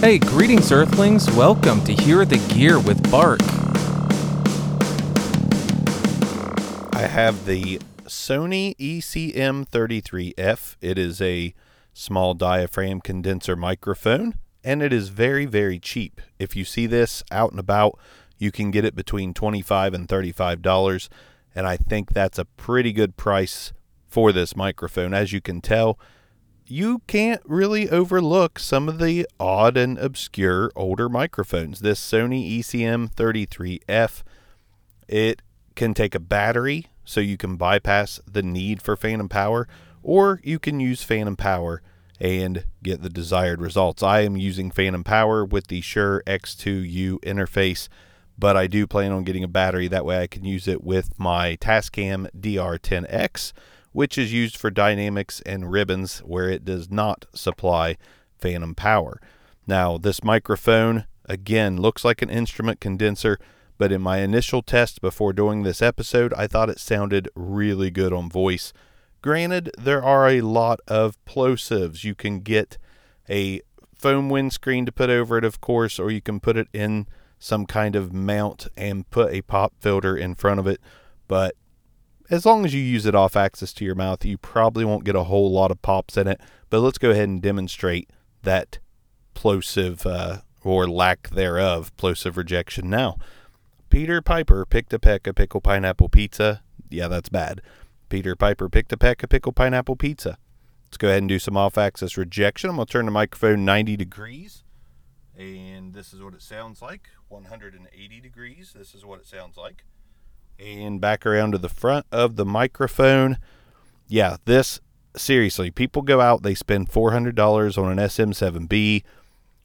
Hey, greetings, Earthlings. Welcome to Hear the Gear with Bark. I have the Sony E ECM33F. It is a small diaphragm condenser microphone, and it is very, very cheap. If you see this out and about, you can get it between 25 and $35, and I think that's a pretty good price for this microphone. As you can tell, you can't really overlook some of the odd and obscure older microphones. This Sony E ECM33F, it can take a battery so you can bypass the need for phantom power, or you can use phantom power and get the desired results. I am using phantom power with the Shure X2U interface, but I do plan on getting a battery. That way I can use it with my Tascam DR10X, which is used for dynamics and ribbons where it does not supply phantom power. Now, this microphone, again, looks like an instrument condenser, but in my initial test before doing this episode, I thought it sounded really good on voice. Granted, there are a lot of plosives. You can get a foam windscreen to put over it, of course, or you can put it in some kind of mount and put a pop filter in front of it. But as long as you use it off axis to your mouth, you probably won't get a whole lot of pops in it. But let's go ahead and demonstrate that plosive uh, or lack thereof plosive rejection now. Peter Piper picked a peck of pickle pineapple pizza. Yeah, that's bad. Peter Piper picked a peck of pickle pineapple pizza. Let's go ahead and do some off axis rejection. I'm going to turn the microphone 90 degrees. And this is what it sounds like 180 degrees. This is what it sounds like. And back around to the front of the microphone. Yeah, this seriously, people go out, they spend $400 on an SM7B,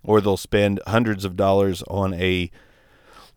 or they'll spend hundreds of dollars on a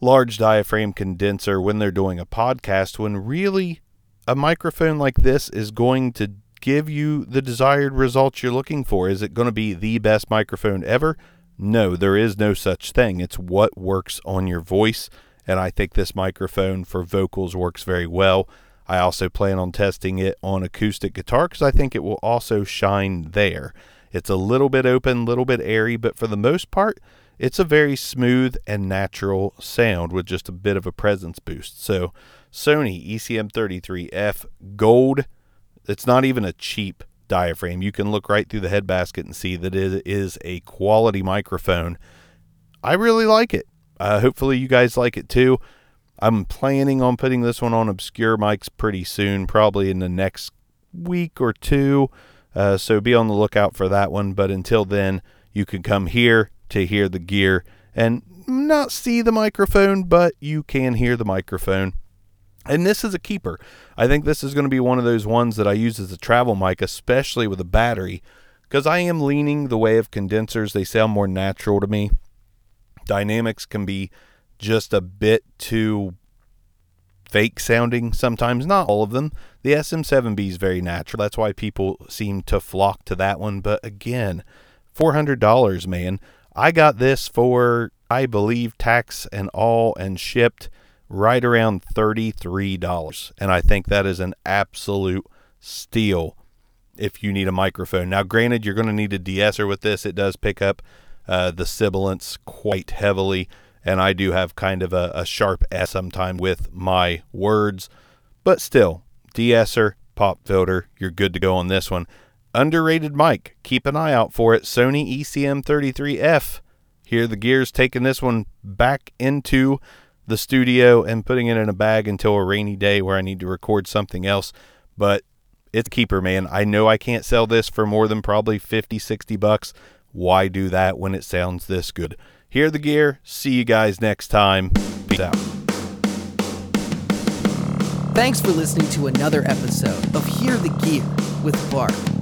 large diaphragm condenser when they're doing a podcast, when really a microphone like this is going to give you the desired results you're looking for. Is it going to be the best microphone ever? No, there is no such thing. It's what works on your voice. And I think this microphone for vocals works very well. I also plan on testing it on acoustic guitar because I think it will also shine there. It's a little bit open, a little bit airy, but for the most part, it's a very smooth and natural sound with just a bit of a presence boost. So, Sony E ECM33F Gold, it's not even a cheap diaphragm. You can look right through the head basket and see that it is a quality microphone. I really like it. Uh, hopefully, you guys like it too. I'm planning on putting this one on obscure mics pretty soon, probably in the next week or two. Uh, so be on the lookout for that one. But until then, you can come here to hear the gear and not see the microphone, but you can hear the microphone. And this is a keeper. I think this is going to be one of those ones that I use as a travel mic, especially with a battery, because I am leaning the way of condensers. They sound more natural to me. Dynamics can be just a bit too fake sounding sometimes, not all of them. The SM7B is very natural. That's why people seem to flock to that one. But again, $400, man. I got this for, I believe, tax and all and shipped right around $33. And I think that is an absolute steal if you need a microphone. Now, granted, you're going to need a de-esser with this. It does pick up uh, the sibilance quite heavily. And I do have kind of a, a sharp S sometime with my words. But still, de-esser, pop filter, you're good to go on this one. Underrated mic. Keep an eye out for it. Sony E ECM33F. Here, the gears taking this one back into the studio and putting it in a bag until a rainy day where I need to record something else. But it's keeper, man. I know I can't sell this for more than probably 50, 60 bucks. Why do that when it sounds this good? Hear the gear. See you guys next time. Peace out. Thanks for listening to another episode of Hear the Gear with Bark.